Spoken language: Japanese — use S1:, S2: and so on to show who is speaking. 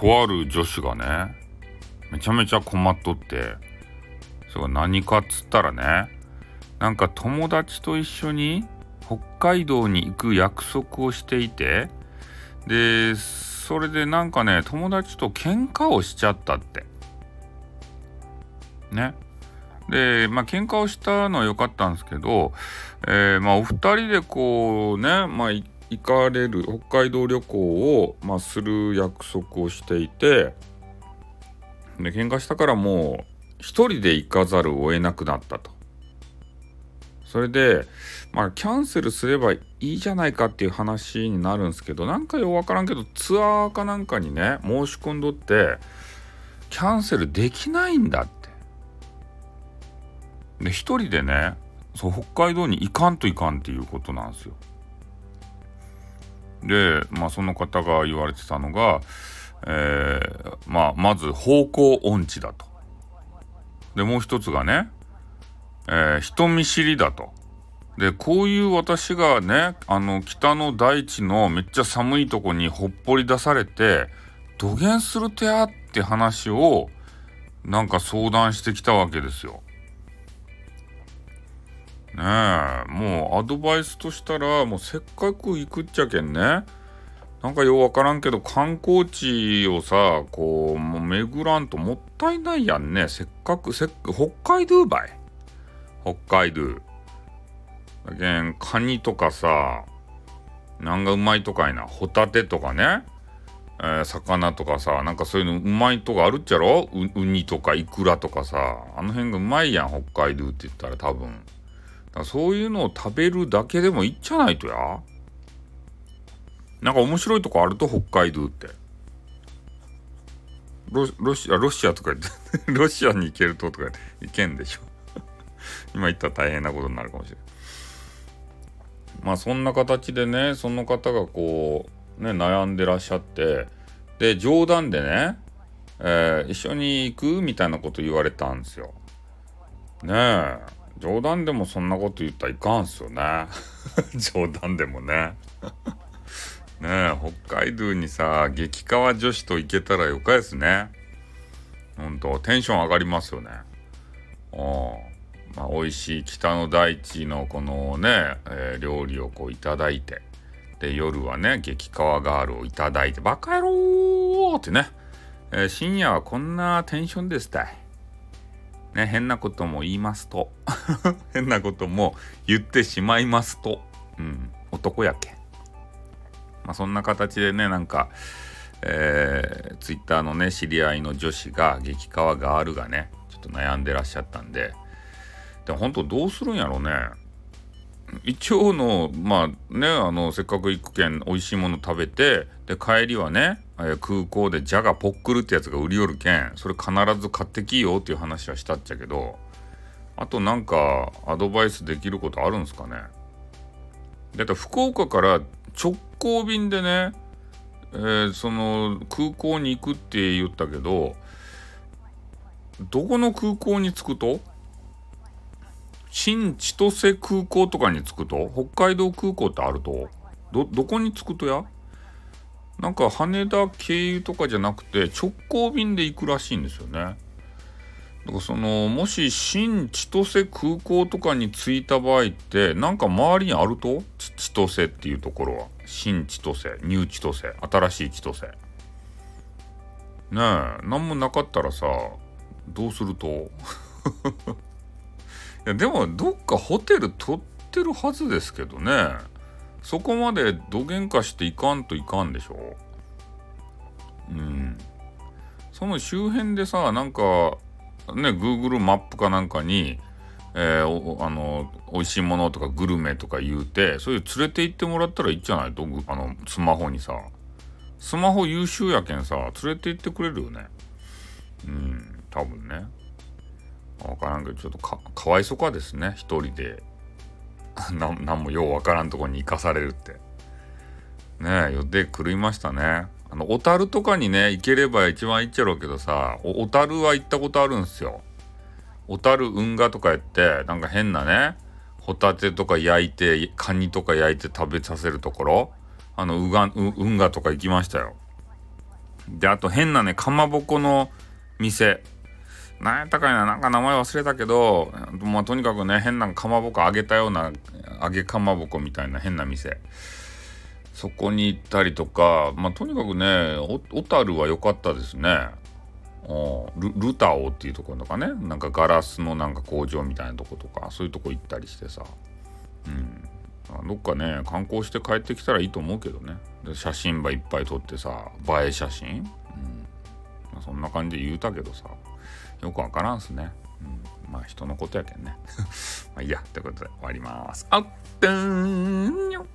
S1: とある女子がねめちゃめちゃ困っとってそれが何かっつったらねなんか友達と一緒に北海道に行く約束をしていてでそれでなんかね友達と喧嘩をしちゃったって。ね。でまあ喧嘩をしたのは良かったんですけど、えー、まあお二人でこうねまあ行かれる北海道旅行を、まあ、する約束をしていてで喧嘩したからもう一人で行かざるを得なくなったと。それで、まあ、キャンセルすればいいじゃないかっていう話になるんですけど、なんかようわからんけど、ツアーかなんかにね、申し込んどって、キャンセルできないんだって。で、一人でね、そう北海道に行かんといかんっていうことなんですよ。で、まあ、その方が言われてたのが、えー、まあ、まず方向音痴だと。で、もう一つがね、えー、人見知りだと。で、こういう私がね、あの、北の大地のめっちゃ寒いとこにほっぽり出されて、土下するとやって話を、なんか相談してきたわけですよ。ねえ、もうアドバイスとしたら、もうせっかく行くっちゃけんね。なんかようわからんけど、観光地をさ、こう、もう巡らんともったいないやんね。せっかく、せっ北海道ばい。北海道。だけん、カニとかさ、なんがうまいとかいな。ホタテとかね。えー、魚とかさ、なんかそういうのうまいとこあるっちゃろ？ウニとかイクラとかさ、あの辺がうまいやん、北海道って言ったら多分。そういうのを食べるだけでもいいっちゃないとや。なんか面白いとこあると、北海道って。ロロシア、ロシアとか言って、ロシアに行けるととか言って、行けんでしょ。今言ったら大変なことになるかもしれない。まあそんな形でね、その方がこう、ね、悩んでらっしゃって、で、冗談でね、えー、一緒に行くみたいなこと言われたんですよ。ねえ、冗談でもそんなこと言ったらいかんすよね。冗談でもね。ねえ、北海道にさ、激川女子と行けたらよかですね。ほんと、テンション上がりますよね。うん。まあ、美味しい北の大地のこのね、えー、料理をこういただいてで夜はね激川ガールをいただいてバカ野郎ってね、えー、深夜はこんなテンションですたい。ね、変なことも言いますと 変なことも言ってしまいますと、うん、男やけ。まあ、そんな形でねなんか、えー、ツイッターのね知り合いの女子が激川ガールがねちょっと悩んでらっしゃったんででも本当どうするんやろうね。一応の、まあね、あの、せっかく行くけん、美味しいもの食べて、で、帰りはね、え空港でジャガポックルってやつが売り寄るけん、それ必ず買ってきよっていう話はしたっちゃけど、あとなんか、アドバイスできることあるんすかね？だって福岡から直行便でね、えー、その空港に行くって言ったけど、どこの空港に着くと？新千歳空港とかに着くと北海道空港ってあるとど、どこに着くとや？なんか羽田経由とかじゃなくて直行便で行くらしいんですよね。だからそのもし新千歳空港とかに着いた場合ってなんか周りにあると？千歳っていうところは。新千歳ニュー千歳新しい千歳。ねえ何もなかったらさどうすると？いやでもどっかホテル取ってるはずですけどね。そこまでどげんかしていかんといかんでしょ。うん。その周辺でさなんかね Google マップかなんかにえー、あの美味しいものとかグルメとか言うてそういう連れて行ってもらったらいいじゃない？とあのスマホにさ。スマホ優秀やけんさ連れて行ってくれるよね。うん多分ね。わからんけど、ちょっとか、かわいそかですね。一人で。な、なんもようわからんとこに行かされるって。ねえ、予定狂いましたね。あの、小樽とかにね、行ければ一番行っちゃろうけどさ、小樽は行ったことあるんすよ。小樽運河とかやって、なんか変なね、ホタテとか焼いて、カニとか焼いて食べさせるところ、あの、うが運河とか行きましたよ。で、あと変なね、かまぼこの店。なんやったかいな、なんか名前忘れたけど、まあ、とにかくね、変なかまぼこ揚げたような、揚げかまぼこみたいな変な店。そこに行ったりとか、まあ、とにかくね、小樽は良かったですね。ルルタオっていうところとかね、なんかガラスのなんか工場みたいなとことか、そういうとこ行ったりしてさ。うん。どっかね観光して帰ってきたらいいと思うけどねで写真ばいっぱい撮ってさ映え写真、うん、そんな感じで言うたけどさよくわからんすね、うん、まあ人のことやけんね。まあいいや。ということで終わります。あっんにょ